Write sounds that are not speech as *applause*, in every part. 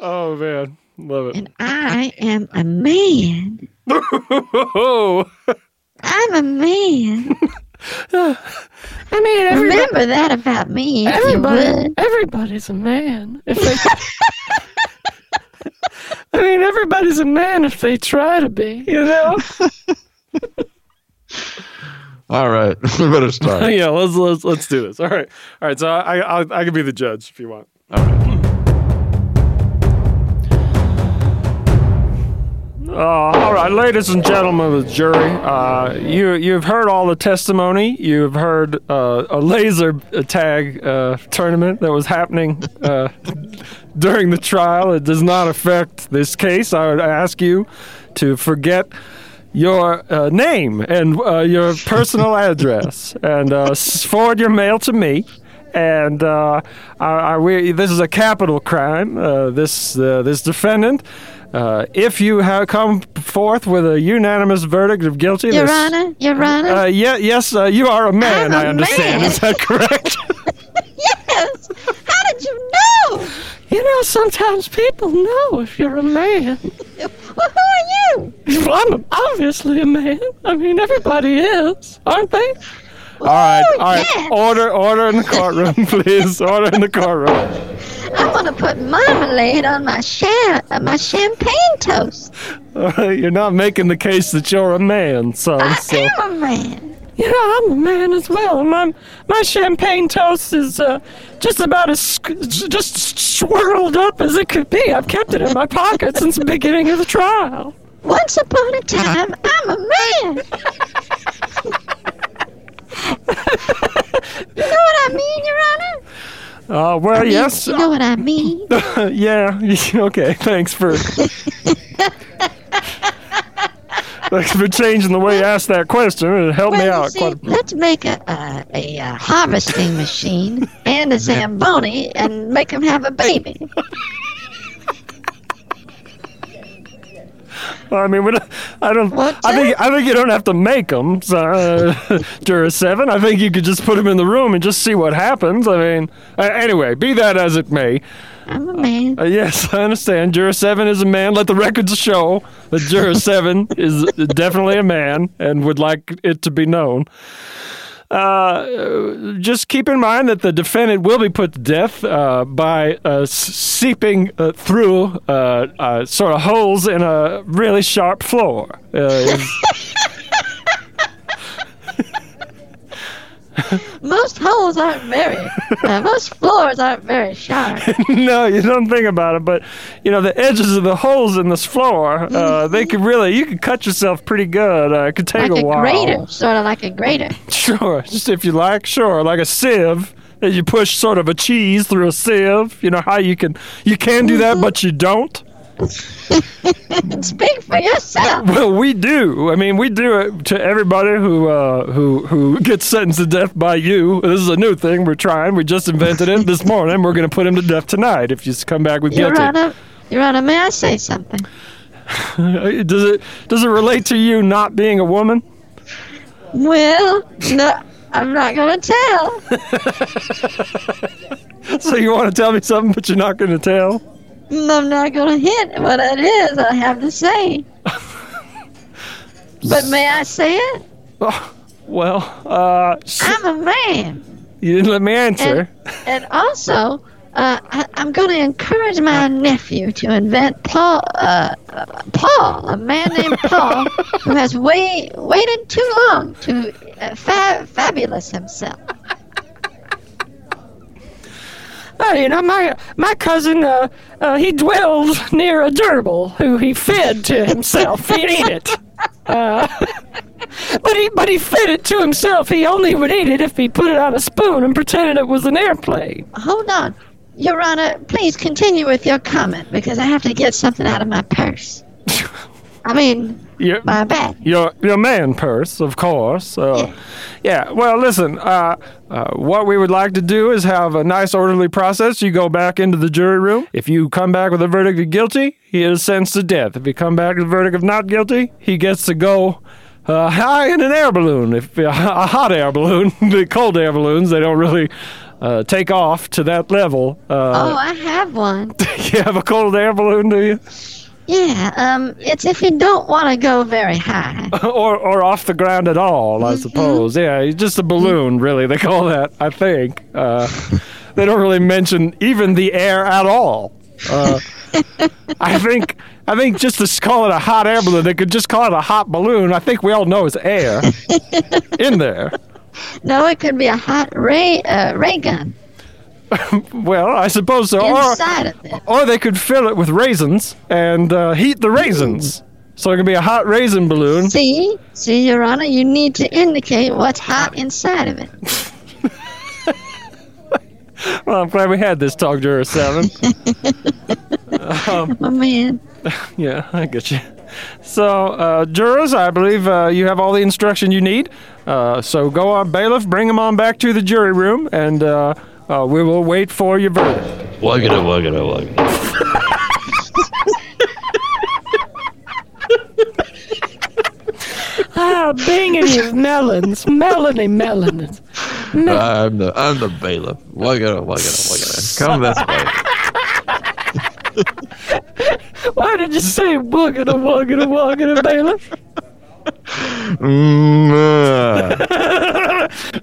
Oh man, love it. and I am a man. Oh, *laughs* I'm a man. *laughs* I mean, everybody, Remember that about me, everybody everybody's a man. If they, *laughs* I mean, everybody's a man if they try to be. You know. All right, we better start. yeah. Let's let's let's do this. All right, all right. So I I I can be the judge if you want. All right. Uh, all right, ladies and gentlemen of the jury, uh, you you've heard all the testimony. You've heard uh, a laser tag uh, tournament that was happening uh, *laughs* during the trial. It does not affect this case. I would ask you to forget your uh, name and your personal *laughs* address and forward your mail to me. And uh, we, this is a capital crime. Uh, this uh, this defendant, uh, if you have come forth with a unanimous verdict of guilty, Your Honor, Your Honor. uh, yeah, yes, uh, you are a man. I'm I a understand. man. Is that correct? *laughs* *laughs* yes. How did you know? You know, sometimes people know if you're a man. *laughs* Well, who are you? Well, I'm obviously a man. I mean, everybody is, aren't they? All right, Ooh, all right. yes. Order, order in the courtroom, *laughs* please. Order in the courtroom. I want to put marmalade on my sham- uh, my champagne toast. All right, *laughs* you're not making the case that you're a man, son. I So. am a man. You know, I'm a man as well. My my champagne toast is uh, just about as just swirled up as it could be. I've kept it in my pocket since the beginning of the trial. Once upon a time, I'm a man. *laughs* you know what I mean, Your Honor? Uh, well, yes. You know what I mean? *laughs* yeah. *laughs* Okay. Thanks for. *laughs* Thanks for changing the way you asked that question. It helped me Well, you out see, quite. let's make a a, a, harvesting machine and a zamboni and make them have a baby. I mean, we don't, I don't. What, I think I think you don't have to make them, so, uh, *laughs* Juror Seven. I think you could just put them in the room and just see what happens. I mean, uh, anyway, be that as it may. I'm a man. Uh, yes, I understand. Juror Seven is a man. Let the records show that Juror *laughs* Seven is definitely a man and would like it to be known. Uh, just keep in mind that the defendant will be put to death uh, by uh, seeping uh, through uh, sort of holes in a really sharp floor. *laughs* Uh, is- *laughs* Most holes aren't very, uh, most floors aren't very sharp. *laughs* no, you don't think about it, but you know the edges of the holes in this floor, uh, they could really you could cut yourself pretty good. Uh, it could take Like a a while. grater, sort of like a grater. *laughs* Sure, just if you like, sure, like a sieve. That you push sort of a cheese through a sieve. You know how you can you can do that, but you don't. *laughs* Speak for yourself. *laughs* Well, we do. I mean, we do it to everybody who uh, who who gets sentenced to death by you. This is a new thing we're trying. We just invented it this morning. We're going to put him to death tonight if you come back with Your guilty. Honor, Your Honor, may I say something? *laughs* Does it does it relate to you not being a woman? Well, no, I'm not gonna tell. So you want to tell me something, but you're not going to tell? I'm not gonna hint what it is I have to say. But may I say it? Oh, well, uh, I'm a man. you didn't let me answer. And, and also, uh, I, I'm going to encourage my nephew to invent Paul, uh, uh, Paul, a man named Paul, who has wait, waited too long to uh, fa- fabulous himself. Uh, you know, my my cousin, uh, uh, he dwelled near a gerbil who he fed to himself. He'd eat it. Uh, *laughs* but he but he fed it to himself. He only would eat it if he put it on a spoon and pretended it was an airplane. Hold on. Your Honor, please continue with your comment because I have to get something out of my purse. *laughs* I mean, Your, my bag. your, your man purse, of course. Uh, yeah. Well, listen. Uh, uh, what we would like to do is have a nice, orderly process. You go back into the jury room. If you come back with a verdict of guilty, he is sentenced to death. If you come back with a verdict of not guilty, he gets to go. Uh, high in an air balloon, if *laughs* a hot air balloon, *laughs* the cold air balloons, they don't really uh, take off to that level. Oh, Uh, I have one. *laughs* you have a cold air balloon, do you? Yeah, um, it's if you don't want to go very high. *laughs* or or off the ground at all, I suppose. Yeah, just a balloon, really. They call that, I think. Uh, they don't really mention even the air at all. Uh, *laughs* I think I think just to call it a hot air balloon, they could just call it a hot balloon. I think we all know it's air *laughs* in there. No, it could be a hot ray uh, ray gun *laughs* Well, I suppose so. Or, inside of it. or they could fill it with raisins and uh, heat the raisins. So it can be a hot raisin balloon. See, see, Your Honor, you need to indicate what's hot inside of it. *laughs* Well, I'm glad we had this talk, Juror 7. *laughs* Oh man. Yeah, I get you. So, uh, jurors, I believe uh, you have all the instruction you need. Uh, so go on, bailiff, bring them on back to the jury room, and uh, we will wait for your verdict. Wuggada, wuggada, wuggada. Ah, bingity of melons. Melony melons. I'm the I'm the bailiff. Wuggada, wuggada, wuggada. Come this way. Why did you say wuggada, wuggada, wuggada, bailiff? Mm, uh.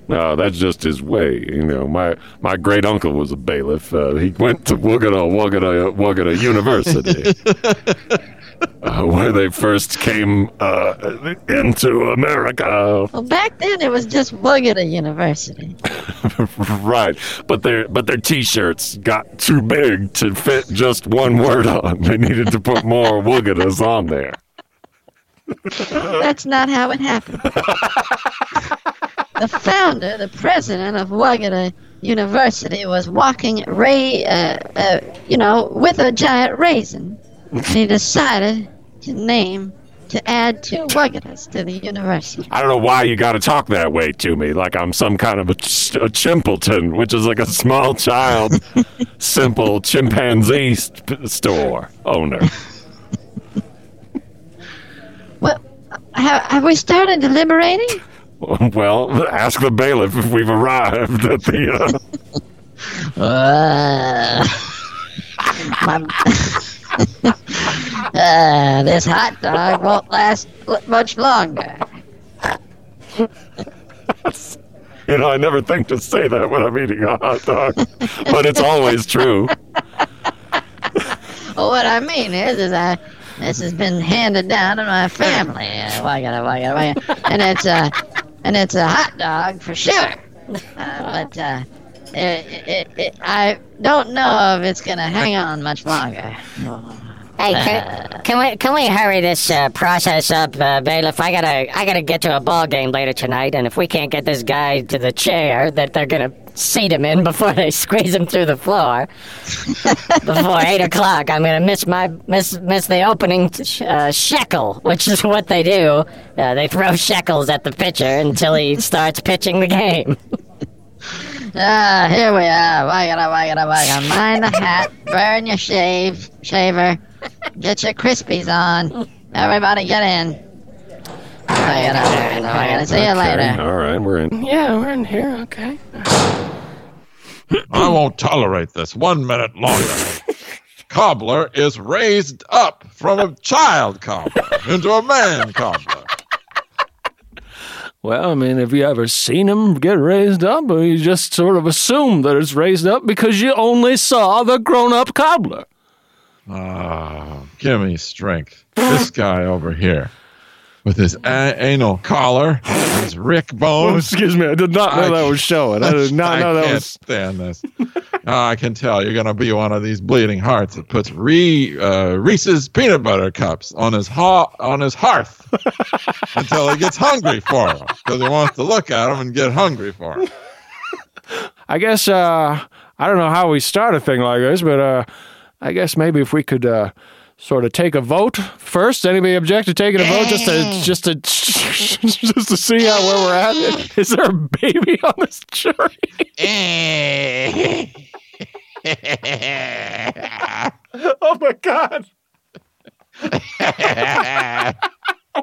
No, that's just his way. You know, my my great uncle was a bailiff. Uh, he went to Wugada Wugada Wugada University, *laughs* uh, where they first came uh, into America. Well, back then it was just Bugada University. *laughs* right, but their but their T-shirts got too big to fit just one word on. They needed to put more *laughs* Wugadas on there. That's not how it happened. the founder, the president of Wagata University, was walking Ray, uh, uh, you know, with a giant raisin. he decided to name to add two Wagatas to the university. I don't know why you got to talk that way to me, like I'm some kind of a, ch- a chimpleton, which is like a small child, *laughs* simple chimpanzee st- store owner. Well, have, have we started deliberating? *laughs* Well, ask the bailiff if we've arrived at the. Uh, *laughs* Uh, *laughs* uh, this hot dog won't last much longer. you know, I never think to say that when I'm eating a hot dog, but it's always true. Well, what I mean is, is I this has been handed down to my family. Uh, wagga, wagga, wagga. and it's a and it's a hot dog for sure. Uh, but uh, it, it, it, I don't know if it's gonna hang on much longer. Hey, can, can we can we hurry this uh, process up, uh, bailiff? I gotta I gotta get to a ball game later tonight, and if we can't get this guy to the chair that they're gonna seat him in *laughs* before they squeeze him through the floor *laughs* before eight o'clock, I'm gonna miss my miss miss the opening uh, shekel, which is what they do. Uh, they throw shekels at the pitcher until he starts pitching the game. *laughs* Ah, here we are. Wagga, wagga, wagga. Mind the hat. Burn your shave, shaver. Get your crispies on. Everybody get in. Wagga, wagga, wagga. See you later. All right, we're in. Yeah, we're in here. Okay. I won't tolerate this one minute longer. Cobbler is raised up from a child cobbler into a man cobbler. Well, I mean, have you ever seen him get raised up, or you just sort of assume that it's raised up because you only saw the grown-up cobbler? Ah, give me strength. This guy over here, with his a- anal collar, his rick Oh, *laughs* excuse me, I did not know I- that was showing. I did not I know that can't was. stand this. Ah, I can tell you're gonna be one of these bleeding hearts that puts Re, uh, Reese's peanut butter cups on his ha- on his hearth *laughs* until he gets hungry for them because he wants to look at them and get hungry for them. I guess uh, I don't know how we start a thing like this, but uh, I guess maybe if we could uh, sort of take a vote first. Anybody object to taking a vote just to just to *laughs* just to see how where we're at? *laughs* Is there a baby on this jury? *laughs* oh my god!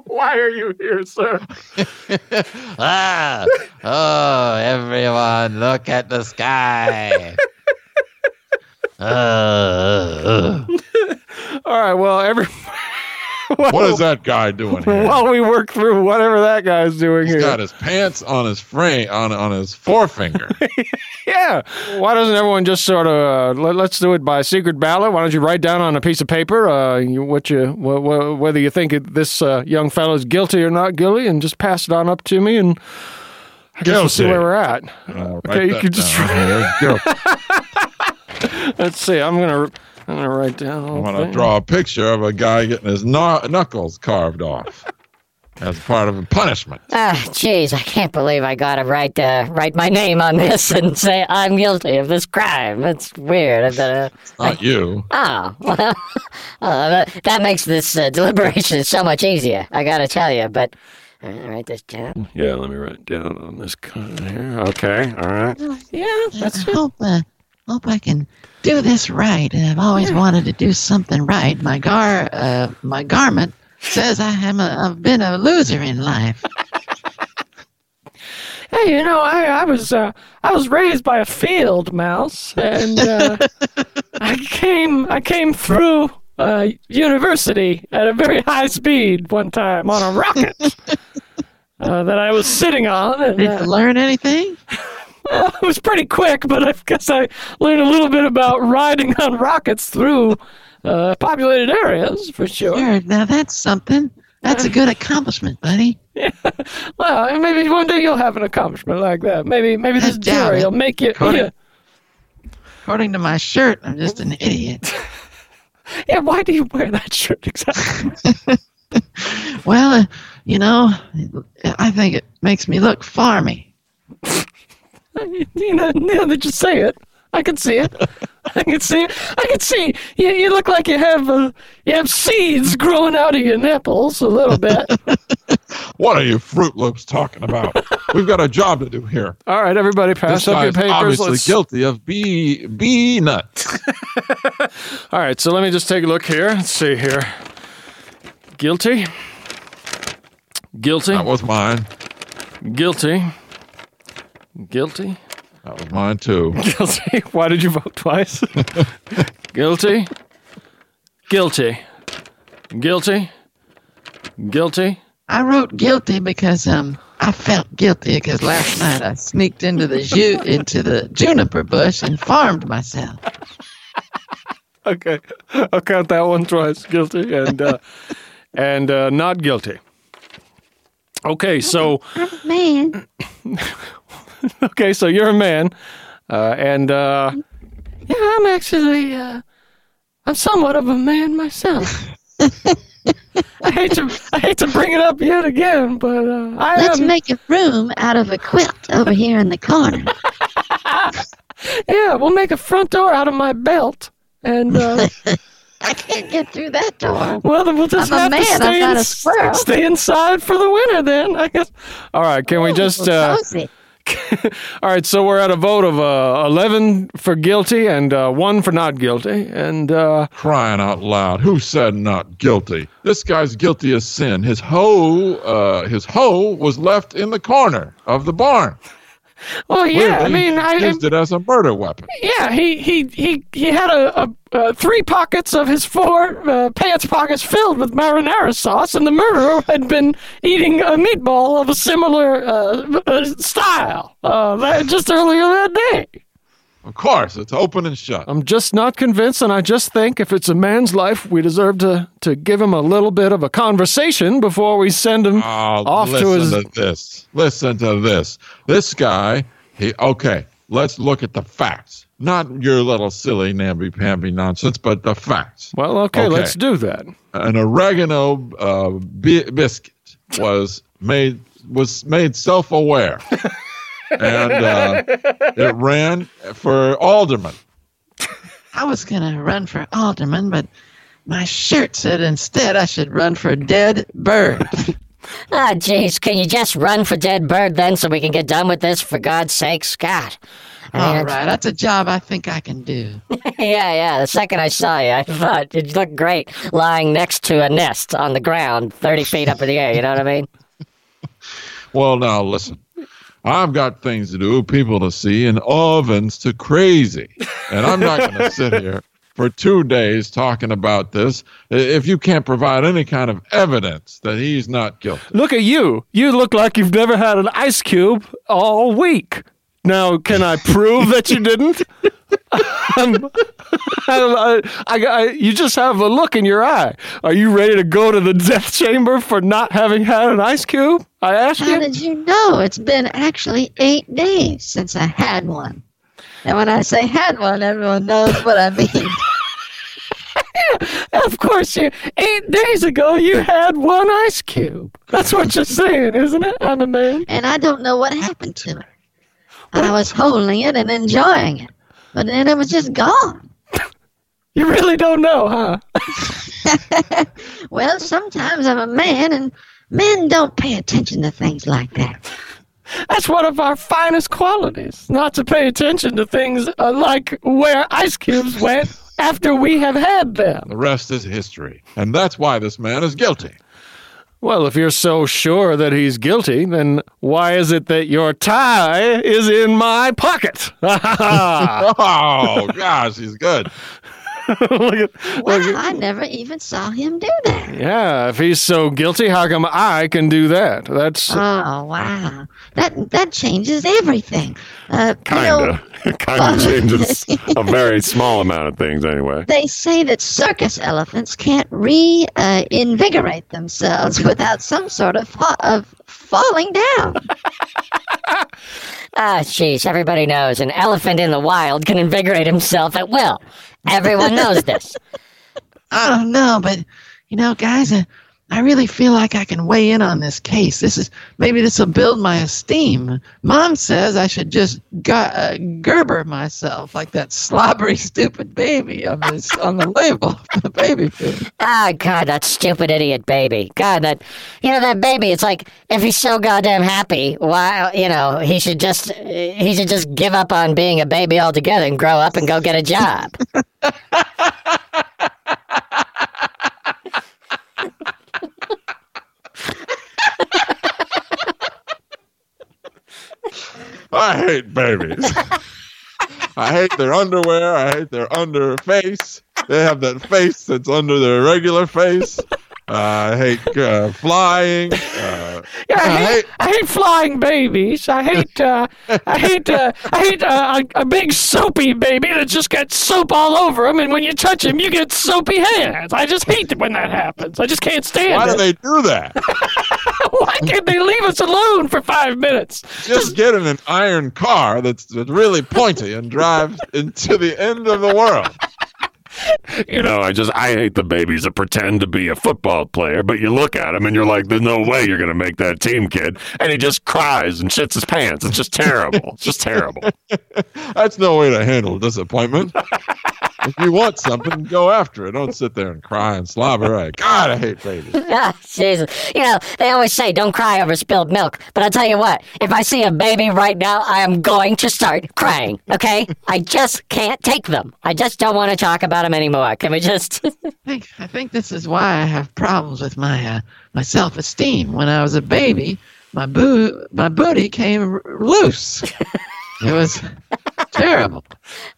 Why are you here, sir? ah, Oh, everyone, look at the sky. Uh. *laughs* All right. Well, every *laughs* What is that guy doing here? while we work through whatever that guy's doing He's here. got his pants on his frame on on his forefinger. *laughs* Yeah. Why doesn't everyone just sort of uh, let, let's do it by secret ballot? Why don't you write down on a piece of paper uh, you, what you wh- wh- whether you think it, this uh, young fellow is guilty or not guilty, and just pass it on up to me, and I guess we'll see where we're at. Uh, Okay, you can just down here. Guilty. *laughs* let's see. I'm gonna I'm gonna write down. I'm gonna draw a picture of a guy getting his knu- knuckles carved off as part of a punishment. Ah, jeez, I can't believe I gotta write uh, write my name on this and say I'm guilty of this crime. That's weird. I've gotta. Not you. Oh, well, uh, *laughs* that, that makes this uh, deliberation so much easier. I gotta tell you, but. write this down. Yeah, let me write down on this card here. Okay, all right. Yeah, that's I hope, uh, hope I can do this right. And I've always wanted to do something right. My gar, uh, my garment says I am a, I've been a loser in life. *laughs* Hey, you know, I, I was uh, I was raised by a field mouse, and uh, *laughs* I came I came through uh, university at a very high speed one time on a rocket *laughs* uh, that I was sitting on, and Did you uh, learn anything? Well, *laughs* it was pretty quick. But I guess I learned a little bit about riding *laughs* on rockets through uh, populated areas for sure. Sure. Now that's something. That's a good accomplishment, buddy. *laughs* Yeah. Well, maybe one day you'll have an accomplishment like that. Maybe maybe this jury it. will make you. Cody. Yeah, According to my shirt, I'm just an idiot. yeah. Why do you wear that shirt exactly? Well, uh, you know, I think it makes me look farmy. You know, now that you say it, I can see it. I can see it. I can see you. You look like you have uh, you have seeds growing out of your nipples a little bit. *laughs* What are you Fruit Loops talking about? We've got a job to do here. All right, everybody, pass This up your papers. obviously Let's- guilty of bee bee nuts. *laughs* All right, so let me just take a look here. Let's see here. Guilty. Guilty. That was mine. Guilty. Guilty. That was mine too. *laughs* Guilty. Why did you vote twice? *laughs* Guilty. Guilty. Guilty. Guilty. I wrote guilty because um I felt guilty because last night I sneaked into the ju- into the juniper bush and farmed myself. *laughs* Okay, I'll count that one twice. Guilty and uh, and uh, not guilty. Okay, so Man, *laughs* okay, so you're a man, uh, and uh, yeah, I'm actually uh, I'm somewhat of a man myself. *laughs* I hate to I hate to bring it up yet again, but uh, I let's am. make a room out of a quilt over here in the corner. *laughs* yeah, we'll make a front door out of my belt, and uh, I can't get through that door. well, then we'll just I'm a have man, to I'm stay, not in- squirrel. stay inside for the winter. Then I guess. all right, can we just? Uh, Cozy. *laughs* all right, so we're at a vote of uh, eleven for guilty and uh, one for not guilty, and uh, Crying out loud. Who said not guilty? This guy's guilty of sin. His hoe, uh, his hoe was left in the corner of the barn. Well, yeah, I mean, I, he used it as a murder weapon. Yeah, he he he he had a, a, uh three pockets of his four uh, pants pockets filled with marinara sauce, and the murderer had been eating a meatball of a similar uh, uh, style uh, that, just earlier that day. Of course, it's open and shut. I'm just not convinced, and I just think if it's a man's life, we deserve to to give him a little bit of a conversation before we send him Oh, off to his. Listen to this. Listen to this. This guy, he okay. Let's look at the facts, not your little silly namby-pamby nonsense, but the facts. well, okay, Okay. let's do that. An oregano uh, bi- biscuit was made was made self-aware, *laughs* and uh, it ran for alderman. I was gonna run for alderman, but my shirt said instead I should run for dead bird. *laughs* Ah, jeez, can you just run for dead bird then so we can get done with this, for God's sake, Scott? I mean, All it's- right, that's a job I think I can do. *laughs* yeah, yeah. The second I saw you, I thought you looked great lying next to a nest on the ground, 30 feet up in the air, you know what I mean? *laughs* Well, now listen. I've got things to do, people to see, and ovens to crazy. And I'm not going *laughs* to sit here for two days talking about this if you can't provide any kind of evidence that he's not guilty. Look at you. You look like you've never had an ice cube all week. Now, can I prove that you didn't? *laughs* Um, I, I, I, you just have a look in your eye. Are you ready to go to the death chamber for not having had an ice cube? I asked How you. did you know? It's been actually eight days since I had one. And when I say had one, everyone knows what I mean. *laughs* Of course, you. Eight days ago, you had one ice cube. That's what you're saying, isn't it? I'm a man. and I don't know what happened to it. I was holding it and enjoying it, but then it was just gone. *laughs* You really don't know, huh? *laughs* Well, sometimes I'm a man, and men don't pay attention to things like that. That's one of our finest qualities, not to pay attention to things uh, like where ice cubes went after we have had them. The rest is history. And that's why this man is guilty. Well, if you're so sure that he's guilty, then why is it that your tie is in my pocket? *laughs* *laughs* Oh, gosh, he's good. *laughs* at, look at- I never even saw him do that. yeah, if he's so guilty, how come I can do that? That's Oh wow, that that changes everything. Uh, Kinda. *laughs* Kinda changes *laughs* a very small amount of things anyway. they say that circus elephants can't reinvigorate themselves without some sort of of falling down. *laughs* Ah, jeez, everybody knows an elephant in the wild can invigorate himself at will. Everyone knows this. I don't know, but you know, guys, I, I really feel like I can weigh in on this case. This is maybe this will build my esteem. Mom says I should just gu- uh, Gerber myself like that slobbery, *laughs* stupid baby on this on the label of the baby food. Ah, God, that stupid idiot baby. God, that, you know, that baby, it's like, if he's so goddamn happy, why, you know, he should just, he should just give up on being a baby altogether and grow up and go get a job. *laughs* I hate babies. I hate their underwear. I hate their under face. They have that face that's under their regular face. Uh, I hate uh, flying. Uh, Yeah, I I hate, hate- I hate flying babies. I hate, uh, I hate, uh, I hate uh, a, a big soapy baby that just gets soap all over him, and when you touch him, you get soapy hands. I just hate it when that happens. I just can't stand it. why do they do that? Why can't they leave us alone for five minutes? Just get in an iron car that's, that's really pointy and drive into the end of the world. You know, I just I hate the babies that pretend to be a football player, but you look at him and you're like, "There's no way you're gonna make that team, kid." And he just cries and shits his pants. It's just terrible. It's just terrible. *laughs* That's no way to handle disappointment. If you want something, go after it. Don't sit there and cry and slobber. I, God, I hate babies. *laughs* Ah, Jesus. You know, they always say don't cry over spilled milk. But I'll tell you what, if I see a baby right now, I am going to start crying, okay? I just can't take them. I just don't want to talk about them anymore. Can we just. *laughs* I think, I think this is why I have problems with my uh, my self esteem. When I was a baby, my boo my booty came r- loose. It was terrible.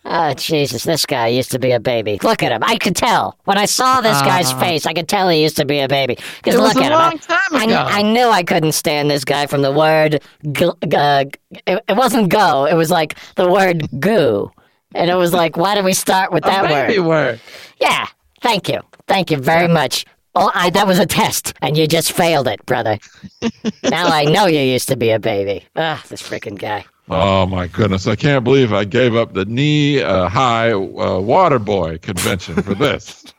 Oh, Jesus, this guy used to be a baby. Look at him. I could tell. When I saw this guy's face, I could tell he used to be a baby. Because look at him. long I- time I, ago. I knew I couldn't stand this guy from the word. G- uh, it, it wasn't go, it was like the word goo. And it was like, why did we start with that word? baby word. Yeah, thank you. Thank you very much. Oh, I, that was a test, and you just failed it, brother. *laughs* now I know you used to be a baby. Ah, this freaking guy. Oh my goodness! I can't believe I gave up the knee uh, high uh, water boy convention for this. *laughs*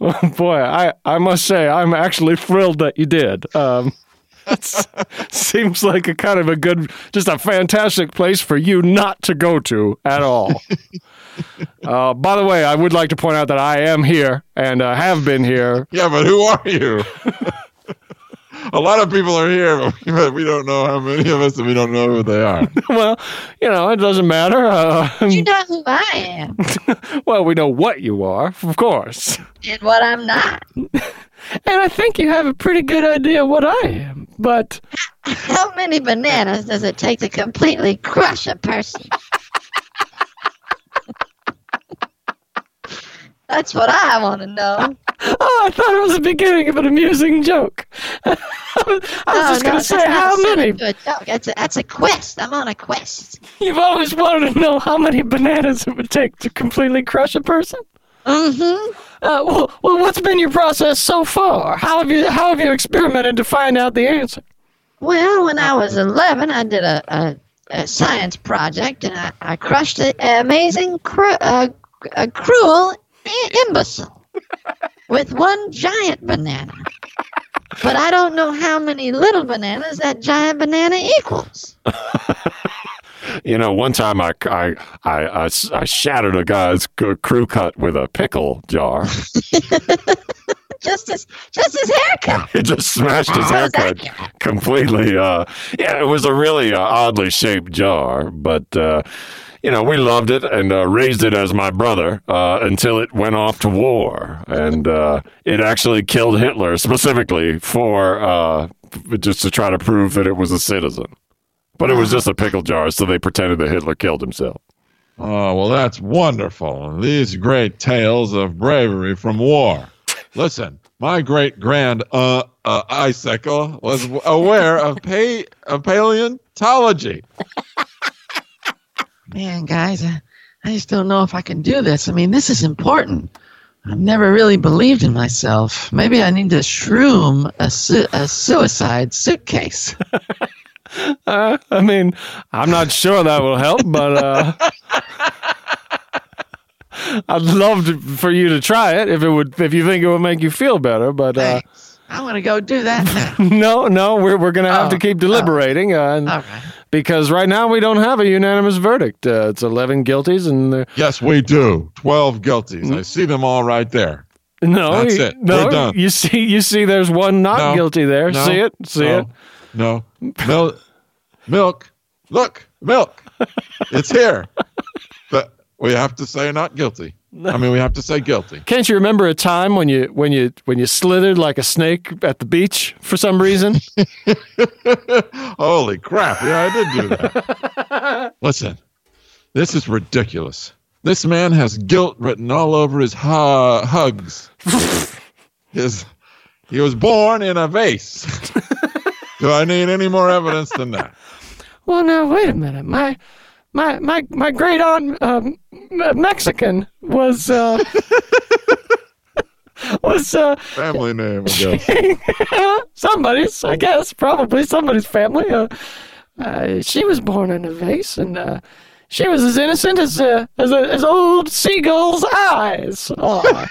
Oh, boy, I, I must say, I'm actually thrilled that you did. Um, *laughs* it's, seems like a kind of a good, just a fantastic place for you not to go to at all. *laughs* uh, by the way, I would like to point out that I am here and uh, have been here. Yeah, but who are you? A lot of people are here, but we, don't know how many of us, and we don't know who they are. *laughs* well, you know, it doesn't matter. Uh, You know who I am *laughs* well, we know what you are, of course. and what I'm not. *laughs* And I think you have a pretty good idea what I am. But How many bananas does it take to completely crush a person? That's what I want to know. Oh, I thought it was the beginning of an amusing joke. *laughs* I was, Oh, just no, going to say how many. That's a, that's a quest. I'm on a quest. You've always wanted to know how many bananas it would take to completely crush a person. Mm-hmm. Uh, well, well, what's been your process so far? How have you how have you experimented to find out the answer? Well, when I was 11, I did a, a, a science project, and I, I crushed an amazing, cru- uh, a cruel i- imbecile *laughs* with one giant banana. But I don't know how many little bananas that giant banana equals. *laughs* You know, one time I, I, I, I, I shattered a guy's c- crew cut with a pickle jar. *laughs* Just his, just his haircut. *laughs* It just smashed his haircut completely. Uh, yeah, it was a really uh, oddly shaped jar, but uh, you know we loved it and uh, raised it as my brother uh, until it went off to war, and uh, it actually killed Hitler specifically for uh, just to try to prove that it was a citizen. But it was just a pickle jar, so they pretended that Hitler killed himself. Oh, well, that's wonderful. These great tales of bravery from war. Listen, my great grand uh, uh, icicle was aware of, pa- of paleontology. Man, guys, I, I just don't know if I can do this. I mean, this is important. I've never really believed in myself. Maybe I need to shroom a, su- a suicide suitcase. Uh, *laughs* I mean, I'm not sure that will help, but uh, I'd love to, for you to try it if it would, if you think it would make you feel better. But uh, Thanks. I'm going to go do that now. *laughs* no, no, we're we're gonna have to Oh, keep deliberating, uh, and, All right. Because right now we don't have a unanimous verdict. Uh, it's 11 guilties, and Yes, we do. 12 guilties. I see them all right there. no, That's you- it. no, you see, you see, there's one not No. guilty there. No. See it, see no, it. No. Mil- milk. Look, milk. It's here. But we have to say not guilty. I mean, we have to say guilty. *laughs* Can't you remember a time when you when you when you slithered like a snake at the beach for some reason? *laughs* Holy crap. Yeah, I did do that. *laughs* Listen, this is ridiculous. This man has guilt written all over his hu- hugs. his, he was born in a vase. Do I need any more evidence than that? Well, now wait a minute. My my my my great aunt um, Mexican was uh, *laughs* was uh, Family name, I guess. *laughs* somebody's, I guess, probably somebody's family. Uh, uh, she was born in a vase, and uh, she was as innocent as uh, as, as old seagull's eyes. Oh,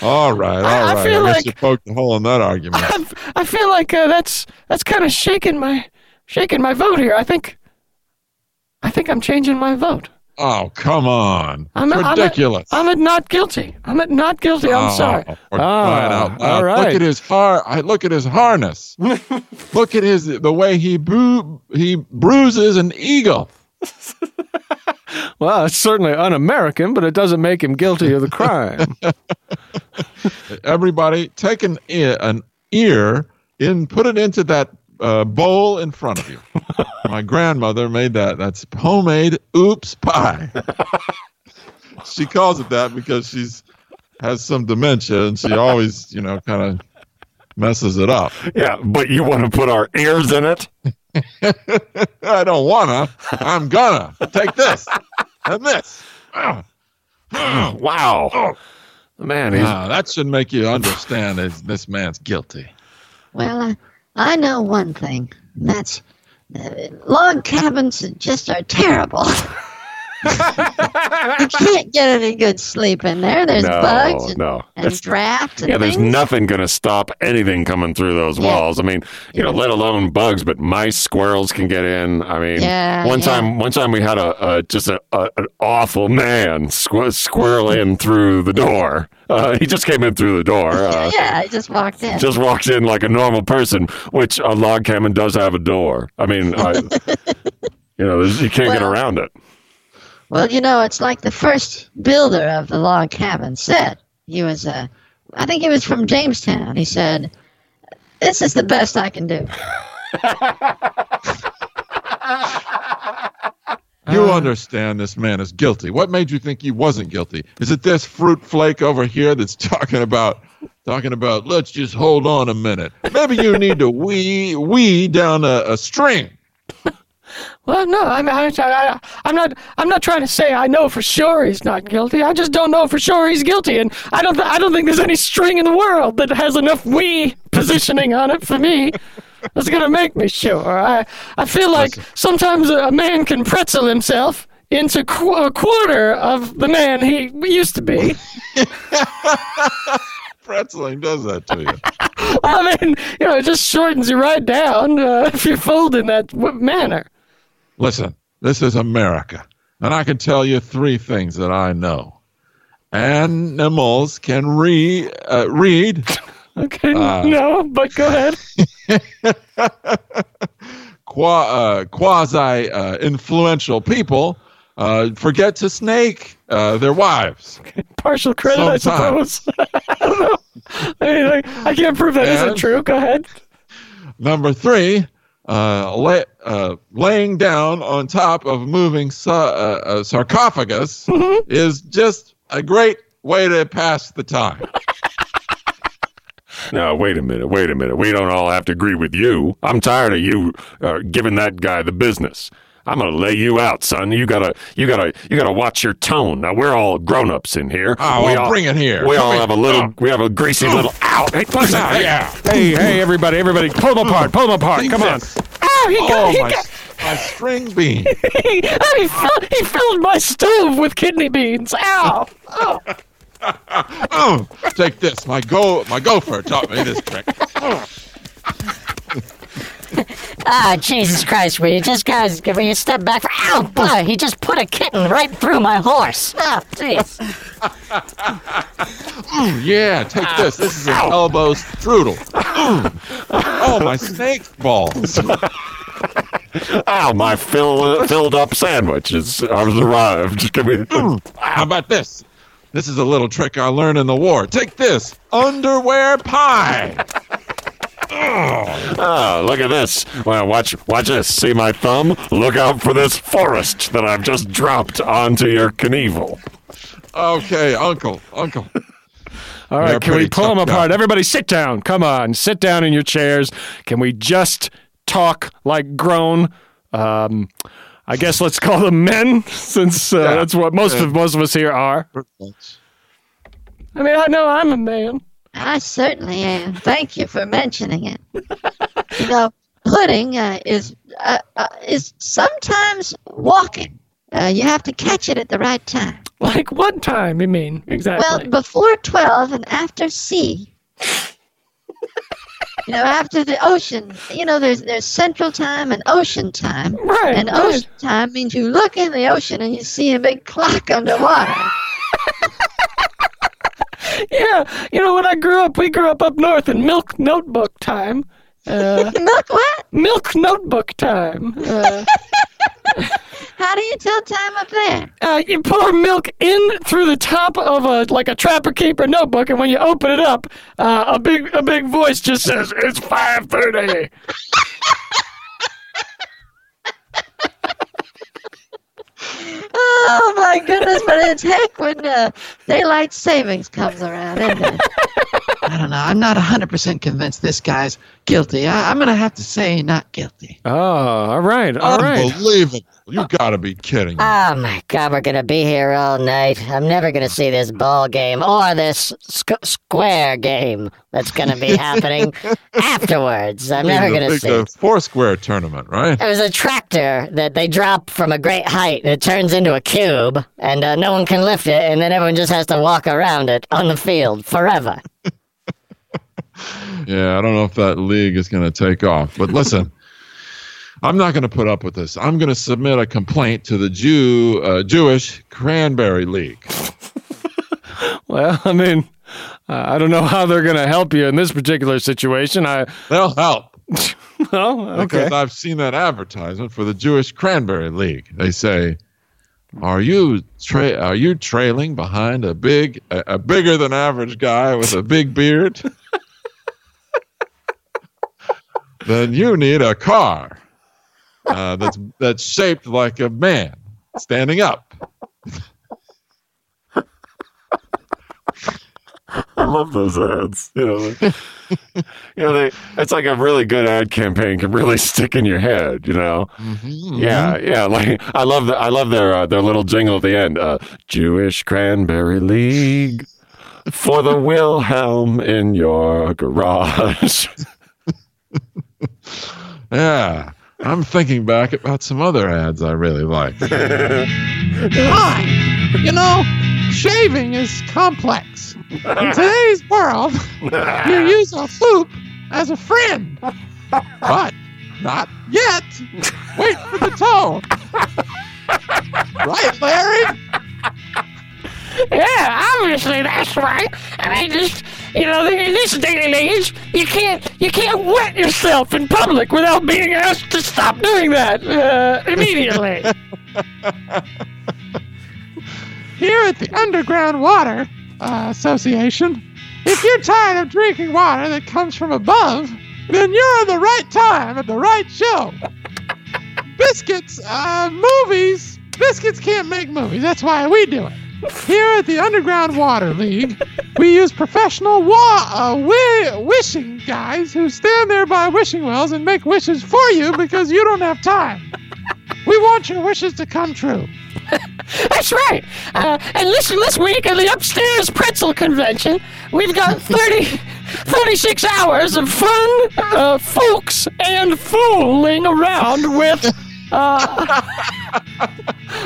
All right, all I right. I, feel guess like- you poked a hole in that argument. I, I feel like uh, that's that's kind of shaking my shaking my vote here. I think I think I'm changing my vote. Oh, come on. I'm, It's I'm ridiculous. I'm at not guilty. I'm at not guilty. I'm Oh, sorry. for crying out ah, loud. all right. Look at his har- I Look at his harness. *laughs* look at his the way he bru- he bruises an eagle. *laughs* Well, it's certainly un-American, but it doesn't make him guilty of the crime. *laughs* Everybody, take an ear, an ear in, put it into that uh, bowl in front of you. *laughs* My grandmother made that. That's homemade oops pie. *laughs* she calls it that because she's has some dementia and she always, you know, kind of messes it up. Yeah, but you want to put our ears in it? *laughs* I don't wanna. I'm gonna take this and this. Wow. *sighs* Man, he's ah, that should make you understand that this man's guilty. Well, I, I know one thing. That's uh, log cabins just are terrible. *laughs* you can't get any good sleep in there. There's No, bugs and, no. and It's- drafts and Yeah, there's nothing going to stop anything coming through those Yeah. walls. I mean, you know, let alone bugs, but mice, squirrels can get in. I mean, Yeah, one yeah. time, one time we had a, a just a, a an awful man squ- squirrel in through the door. Uh, he just came in through the door. *laughs* Uh, yeah, I just walked in. just walked in like a normal person, which a log cabin does have a door. I mean, I, *laughs* you know, you can't get around it. Well, you know, it's like the first builder of the log cabin said. He was, uh, I think he was from Jamestown. He said, "This is the best I can do." *laughs* You understand this man is guilty. What made you think he wasn't guilty? Is it this fruit flake over here that's talking about talking about let's just hold on a minute. Maybe you need to wee wee down a, a string. Well, no, I'm, I, I, I'm not. I'm not trying to say I know for sure he's not guilty. I just don't know for sure he's guilty, and I don't. Th- I don't think there's any string in the world that has enough we positioning on it for me. That's gonna make me sure. I, I feel like sometimes a, a man can pretzel himself into qu- a quarter of the man he used to be. *laughs* Pretzeling does that to you. *laughs* I mean, you know, it just shortens you right down uh, if you fold in that w- manner. Listen, this is America, and I can tell you three things that I know. Animals can re, uh, read *laughs* Okay, Uh. no, but go ahead. *laughs* qua, uh, quasi uh, influential people uh, forget to snake uh, their wives. partial credit, I suppose. *laughs* I don't know. I mean, like, I can't prove that not true. Go ahead. Number three, uh, lay, uh, laying down on top of moving sa- uh, uh, sarcophagus *laughs* is just a great way to pass the time. now, wait a minute, wait a minute. We don't all have to agree with you. I'm tired of you uh, giving that guy the business. I'm gonna lay you out, son. You gotta, you gotta, you gotta watch your tone. Now we're all grown-ups in here. Oh, we well, all, bring it here. We Come all here. have a little, Oh. we have a greasy little. Ow! Hey, listen, Ah, hey, yeah. Hey, hey, everybody, everybody, pull them apart, pull them apart. Come on. Oh, he got, Oh, he, my, got my string bean. *laughs* he, oh, he, filled, he filled my stove with kidney beans. Ow! Oh, *laughs* Oh, take this. My go, my gopher taught me this trick. *laughs* Ah, Jesus Christ, will you just guys, will you step back for, ow, boy, he just put a kitten right through my horse. Oh, jeez. *laughs* Yeah, take this. This is an elbow strudel. Mm. Oh, my snake balls. *laughs* Ow! My fill, filled up sandwich is has arrived. Can we? How about this? This is a little trick I learned in the war. Take this underwear pie. Oh, look at this. Well, watch, watch this. See my thumb? Look out for this forest that I've just dropped onto your Knievel. Okay, Uncle, Uncle. All right, They're can we pull them apart? guys. Everybody sit down. Come on, sit down in your chairs. Can we just talk like grown? Um, I guess let's call them men, *laughs* since uh, Yeah. that's what most of most of us here are. I mean, I know I'm a man. I certainly am. Thank you for mentioning it. you know, pudding uh, is uh, uh, is sometimes walking. Uh, you have to catch it at the right time. Like what time, you mean, exactly? Well, before twelve and after sea. *laughs* you know, after the ocean. You know, there's there's central time and ocean time. right, And right. ocean time means you look in the ocean and you see a big clock *laughs* underwater. Yeah, you know, when I grew up, we grew up up north in milk notebook time. Uh, *laughs* Look what? milk notebook time. Uh, *laughs* How do you tell time up there? uh, you pour milk in through the top of a like a trapper keeper notebook, and when you open it up, uh, a big a big voice just says, "It's 5.30. *laughs* Oh my goodness, but it's heck when uh, daylight savings comes around, isn't it? *laughs* I don't know. I'm not 100% convinced this guy's guilty. I, I'm going to have to say not guilty. Oh, all right, all right. You gotta be kidding me. Oh my god, we're gonna be here all night. I'm never gonna see this ball game or this squ- square game that's gonna be happening *laughs* afterwards. I'm never the gonna see. uh, Foursquare tournament, right? It was a tractor that they drop from a great height. It turns into a cube, and uh, no one can lift it, and then everyone just has to walk around it on the field forever. *laughs* Yeah, I don't know if that league is going to take off. But listen, *laughs* I'm not going to put up with this. I'm going to submit a complaint to the Jew uh, Jewish Cranberry League. *laughs* Well, I mean, uh, I don't know how they're going to help you in this particular situation. I, *laughs* They'll help *laughs* well, okay. because I've seen that advertisement for the Jewish Cranberry League. They say, "Are you tra- are you trailing behind a big a, a bigger than average guy with a big beard?" then you need a car uh, that's that's shaped like a man standing up. I love those ads. You know, they, you know, they, it's like a really good ad campaign can really stick in your head. You know, yeah, yeah. Like I love the, I love their uh, their little jingle at the end. Uh, Jewish Cranberry League for the Wilhelm in your garage. *laughs* Yeah, I'm thinking back about some other ads I really like. *laughs* Hi. You know, shaving is complex. In *laughs* today's world, you *laughs* use a hoop as a friend. but not Yet, wait for the tone. right, Larry. Yeah, obviously that's right. I mean, just you know, in this day and age, you can't you can't wet yourself in public without being asked to stop doing that uh, *laughs* immediately. Here at the Underground Water uh, Association, if you're tired of drinking water that comes from above, then you're in the right time at the right show. Biscuits, uh, movies. Biscuits can't make movies. That's why we do it. Here at the Underground Water League, we use professional wa- uh, wi- wishing guys who stand there by wishing wells and make wishes for you because you don't have time. We want your wishes to come true. *laughs* That's right. Uh, and listen, this week at the upstairs pretzel convention, we've got 30, *laughs* 36 hours of fun, uh, folks, and fooling around with. Uh, *laughs*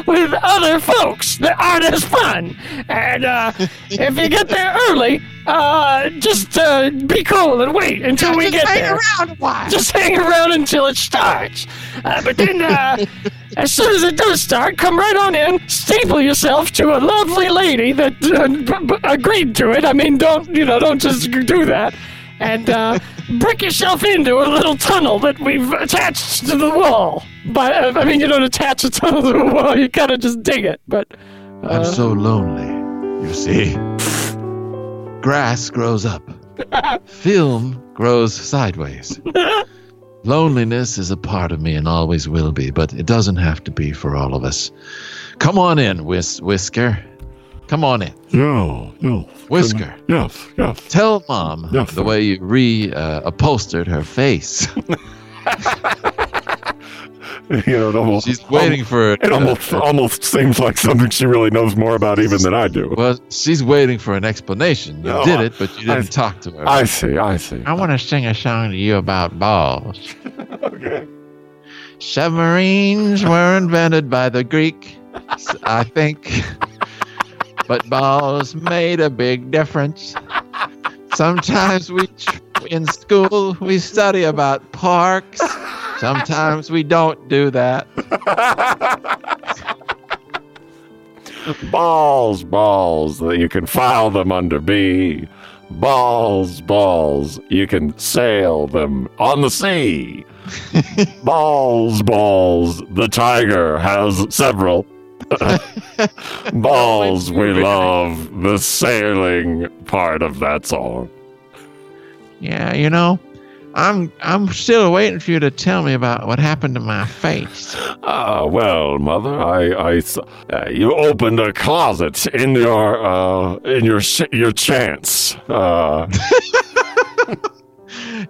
with other folks that aren't as fun. And uh, *laughs* if you get there early, uh, just uh, be cool and wait until we Just get hang there. around a while. Just hang around until it starts. Uh, but then, uh, *laughs* as soon as it does start, come right on in, staple yourself to a lovely lady that uh, b- b- agreed to it. I mean, don't you know? Don't just do that. And uh, brick yourself into a little tunnel that we've attached to the wall. But uh, I mean, you don't attach a tunnel to the wall; you kind of just dig it. But I'm so lonely, you see. Grass grows up, *laughs* film grows sideways. *laughs* Loneliness is a part of me and always will be, but it doesn't have to be for all of us. Come on in, Whis- Whisker. Come on in. Yeah, yeah. Whisker. Yes, yes. Tell mom Yes, the way you re uh, upholstered her face. *laughs* *laughs* You know, it almost, She's waiting for It almost *laughs* almost seems like something she really knows more about even than I do. Well, she's waiting for an explanation. You No, did it, but you didn't talk to her. I see, I see. I want to sing a song to you about balls. Okay. Submarines were invented by the Greek, I think. But balls made a big difference. Sometimes we, in school, we study about parks. Sometimes we don't do that. *laughs* balls, balls, that you can file them under B. Balls, balls, you can sail them on the sea. *laughs* balls, balls, the tiger has several. *laughs* balls, we love the sailing part of that song. Yeah, you know, I'm I'm still waiting for you to tell me about what happened to my face. *laughs* Ah, well, mother, I, I, uh, you opened a closet in your, uh, in your, sh- your chance. Uh, *laughs*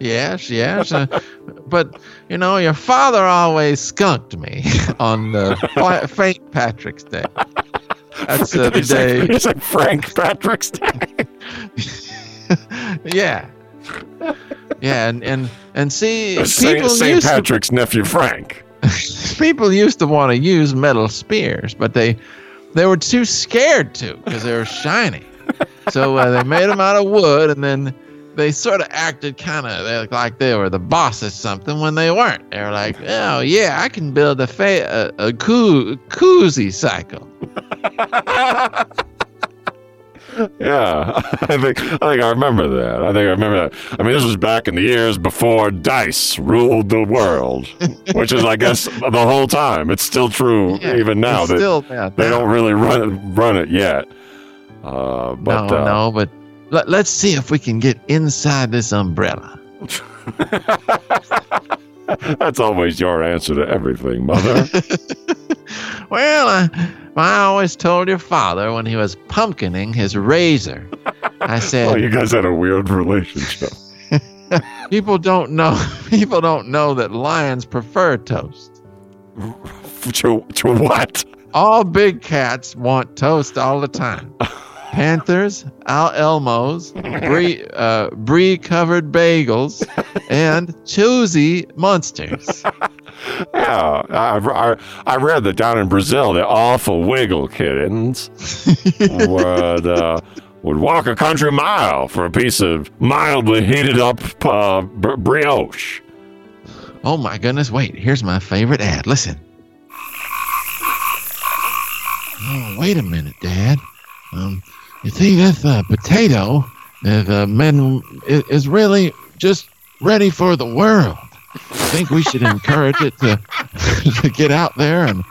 Yes, yes. Uh, but you know, your father always skunked me *laughs* on the St. *laughs* Patrick's Day. That's uh, the day. you say Frank Patrick's Day. *laughs* Yeah. Yeah, and and and see, Saint, people Saint used to Patrick's nephew Frank. people used to want to use metal spears, but they they were too scared to because they were shiny. So uh, they made them out of wood, and then they sort of acted kind of like they were the boss of something when they weren't. They were like, "Oh yeah, I can build a fa- a, a koo- koozie cycle." *laughs* Yeah, *laughs* I think I think I remember that. I think I remember that. I mean, this was back in the years before dice ruled the world, *laughs* which is, I guess, the whole time. It's still true Yeah, even now that still yeah, they now. don't really run it, run it yet. Uh, but no, uh, no, but let, let's see if we can get inside this umbrella. *laughs* that's always your answer to everything, mother. *laughs* Well, I, I always told your father when he was pumpkining his razor. I *laughs* said, oh, you guys had a weird relationship. people don't know. People don't know that lions prefer toast. to, to what? All big cats want toast all the time. Panthers, Al Elmos, brie, uh, brie covered bagels, and choosy monsters. Yeah, *laughs* I, I, I read that down in Brazil, the awful wiggle kittens *laughs* would uh, would walk a country mile for a piece of mildly heated up uh, br- brioche. Oh my goodness, wait, here's my favorite ad. Listen. Oh, wait a minute, Dad. Um, you see, this uh, potato is, uh, men, is, really just ready for the world. I think we should encourage it to, *laughs* to get out there and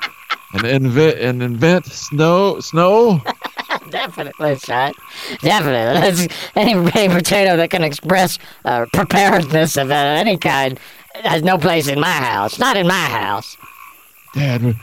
and invent and invent snow snow. *laughs* Definitely, son. Definitely. That's, any, any potato that can express uh, preparedness of uh, any kind has no place in my house. Not in my house. Dad,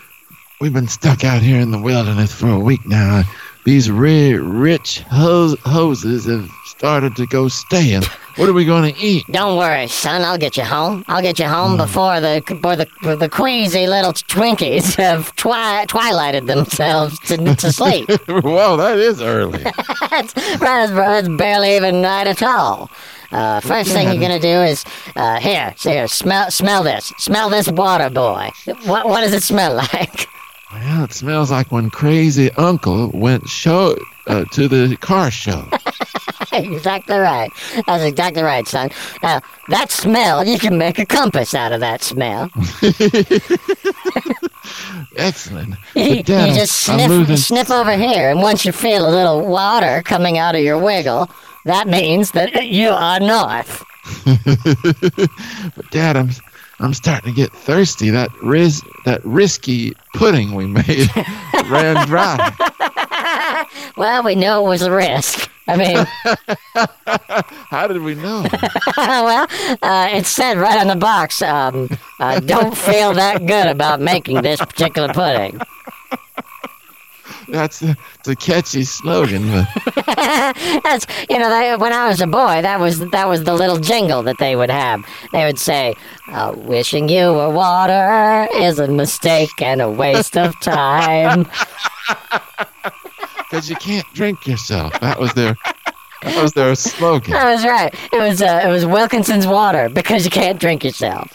we've been stuck out here in the wilderness for a week now. These ri- rich hose- hoses have started to go stale. What are we going to eat? Don't worry, son. I'll get you home. I'll get you home before the before the before the queasy little Twinkies *laughs* have twi- twilighted themselves to, to sleep. *laughs* Whoa, that is early. *laughs* that's, that's, that's barely even night at all. Uh, first thing you're gonna do is uh, here, here, smell, smell this, smell this water, boy. What, what does it smell like? Well, it smells like when crazy uncle went show uh, to the car show. *laughs* exactly right. That's exactly right, son. Now that smell, you can make a compass out of that smell. *laughs* Excellent. *laughs* You, you just sniff, losing- sniff over here, and once you feel a little water coming out of your wiggle, that means that you are north. But Dad, I'm I'm starting to get thirsty. That ris that risky pudding we made *laughs* ran dry. *laughs* Well, we knew it was a risk. I mean, *laughs* How did we know? well, uh, it said right on the box, um, uh, don't feel that good about making this particular pudding. That's a, it's a catchy slogan. *laughs* That's you know, they, when I was a boy, that was that was the little jingle that they would have. They would say, uh, "Wishing you were water is a mistake and a waste of time." *laughs* *laughs* because you can't drink yourself. That was their that was their slogan. That was right. It was uh, it was Wilkinson's water because you can't drink yourself.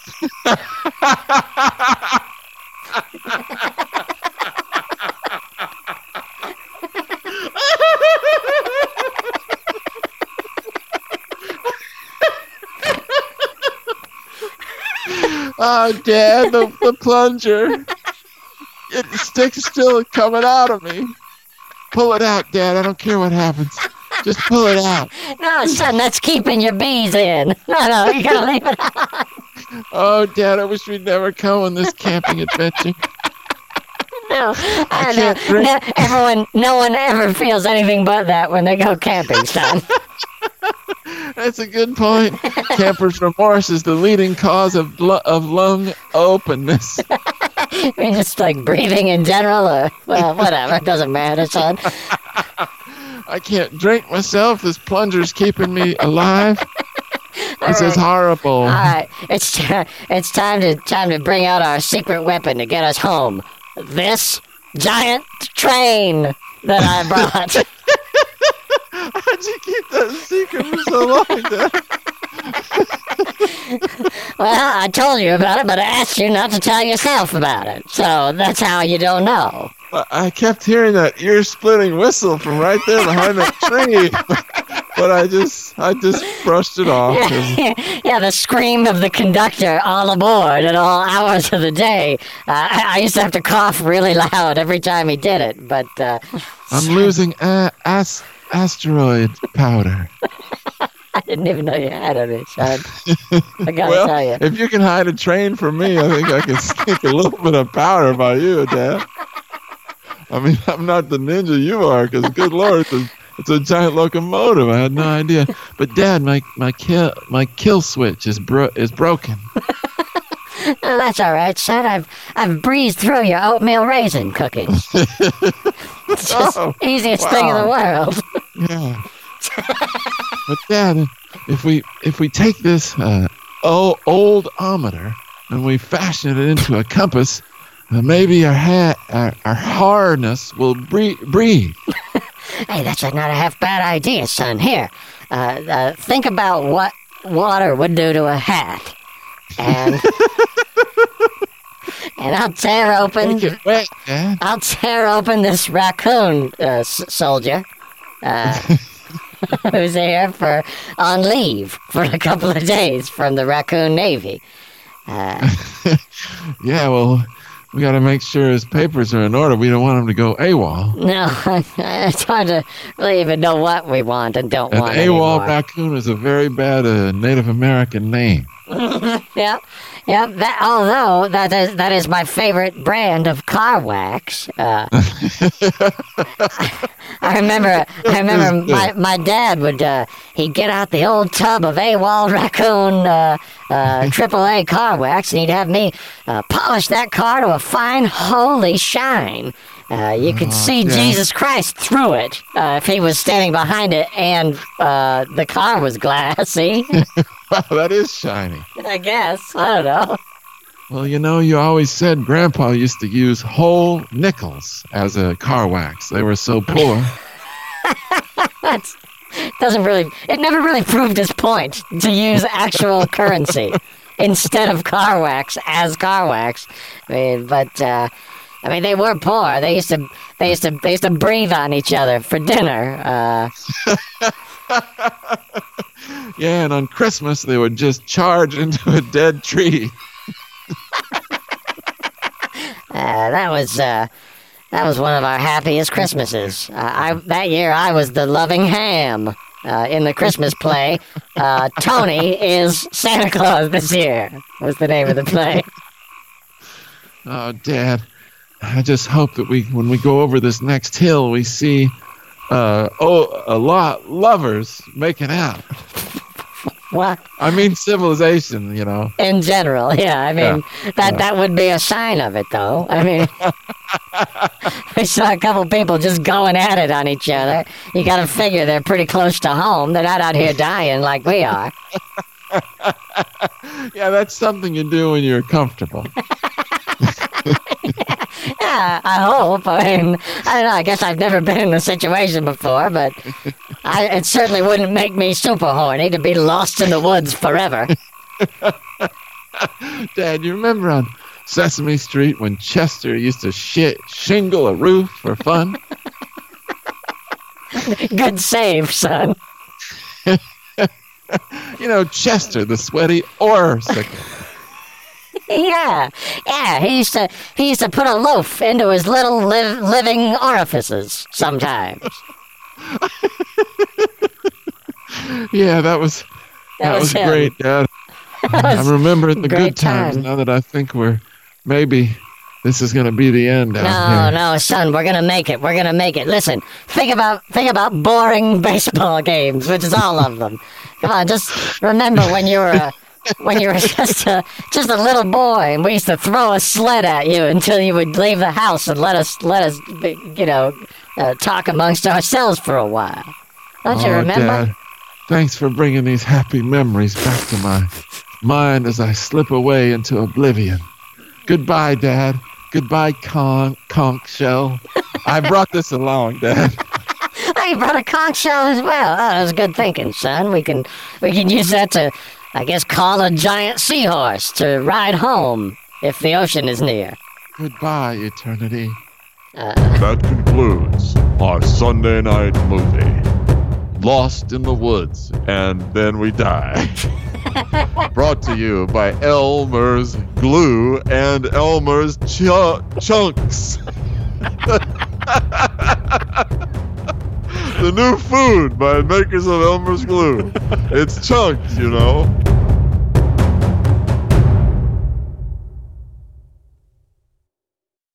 Oh, Dad, the, the plunger. It, the stick's still coming out of me. Pull it out, Dad. I don't care what happens. Just pull it out. No, son, that's keeping your bees in. No, no, you gotta leave it out. Oh, Dad, I wish we'd never come on this camping adventure. No, I can't know. No, everyone, no one ever feels anything but that when they go camping, son. That's a good point. Camper's remorse is the leading cause of lu- of lung openness. I mean, just like breathing in general, or well, whatever. It doesn't matter, son. I can't drink myself. This plunger's keeping me alive. This is horrible. All right, it's t- it's time to time to bring out our secret weapon to get us home. This giant train that I brought. *laughs* How'd you keep that secret for so long, Dad? *laughs* well, I told you about it, but I asked you not to tell yourself about it. So that's how you don't know. I- kept hearing that ear-splitting whistle from right there behind that tree, *laughs* but I just I just brushed it off. *laughs* yeah, the scream of the conductor all aboard at all hours of the day. Uh, I, I used to have to cough really loud every time he did it, but uh, I'm losing a- as- asteroid powder. *laughs* I didn't even know you had any, son. I gotta Well, tell you. if you can hide a train from me, I think I can sneak a little bit of powder by you, Dad. I mean, I'm not the ninja you are, because good lord, it's a, it's a giant locomotive. I had no idea. But Dad, my my kill my kill switch is bro- is broken. *laughs* *laughs* That's all right, son. I've I've breezed through your oatmeal raisin cooking. *laughs* it's just Oh, easiest thing in the world. Yeah. but Dad, if we if we take this uh, oh, old ometer and we fashion it into a compass, uh, maybe our, ha- our our harness will bre- breathe. *laughs* Hey, that's not a half bad idea, son. Here, uh, uh, think about what water would do to a hat, and *laughs* and I'll tear open. Make it. I'll tear open this raccoon uh, s- soldier. Uh, *laughs* who's here for on leave for a couple of days from the raccoon navy. Uh, *laughs* Yeah, well, we got to make sure his papers are in order. We don't want him to go AWOL. no, *laughs* it's hard to really even know what we want and don't An want AWOL anymore. raccoon is a very bad uh, Native American name. *laughs* Yep, yep. That, although that is that is my favorite brand of car wax. Uh, *laughs* I remember, I remember my, my dad would uh, he'd get out the old tub of AWOL raccoon uh, uh, AAA car wax, and he'd have me uh, polish that car to a fine holy shine. Uh, you could see yeah. Jesus Christ through it uh, if he was standing behind it, and uh, the car was glassy. *laughs* Wow, *laughs* that is shiny. I guess I don't know. Well, you know, you always said Grandpa used to use whole nickels as a car wax. They were so poor. *laughs* That's doesn't really. It never really proved his point to use actual *laughs* currency instead of car wax as car wax. I mean, but uh, I mean, they were poor. They used to. They used to. They used to breathe on each other for dinner. Uh, *laughs* Yeah, and on Christmas they would just charge into a dead tree. *laughs* uh, that was. Uh, that was one of our happiest Christmases. Uh, I that year I was the loving ham. Uh, in the Christmas play, uh, Tony is Santa Claus this year. Was the name of the play. *laughs* Oh, Dad, I just hope that we, when we go over this next hill, we see, uh, oh, a lot lovers making out. What? I mean, civilization, you know. In general, yeah. I mean, that that would be a sign of it, though. I mean, *laughs* we saw a couple people just going at it on each other. You got to figure they're pretty close to home. They're not out here *laughs* dying like we are. *laughs* Yeah, that's something you do when you're comfortable. Yeah, I hope. I mean, I don't know. I guess I've never been in the situation before, but I, it certainly wouldn't make me super horny to be lost in the woods forever. *laughs* Dad, you remember on Sesame Street when Chester used to shit, shingle a roof for fun? *laughs* Good save, son. *laughs* You know, Chester, the sweaty Orsicle. Yeah, yeah. He used to he used to put a loaf into his little liv- living orifices sometimes. *laughs* Yeah, that was That that, was was, great, Dad. *laughs* I remember the good times time. now that I think we're maybe this is gonna be the end No, no, son, we're gonna make it. We're gonna make it. Listen, think about think about boring *laughs* baseball games, which is all of them. Come on, just remember when you were a, when you were *laughs* just a just a little boy, and we used to throw a sled at you until you would leave the house and let us let us you know uh, talk amongst ourselves for a while. Don't you Oh, remember? Dad, thanks for bringing these happy memories back to my mind as I slip away into oblivion. Goodbye, Dad. Goodbye, conch, conch shell. I brought this along, Dad. *laughs* Oh, you brought a conch shell as well. Oh, that was good thinking, son. We can we can use that to, I guess, call a giant seahorse to ride home if the ocean is near. Goodbye, eternity. Uh. That concludes our Sunday night movie. Lost in the woods, and then we die. *laughs* Brought to you by Elmer's Glue and Elmer's Chu- Chunks. *laughs* the new food by makers of Elmer's Glue. It's chunks, you know.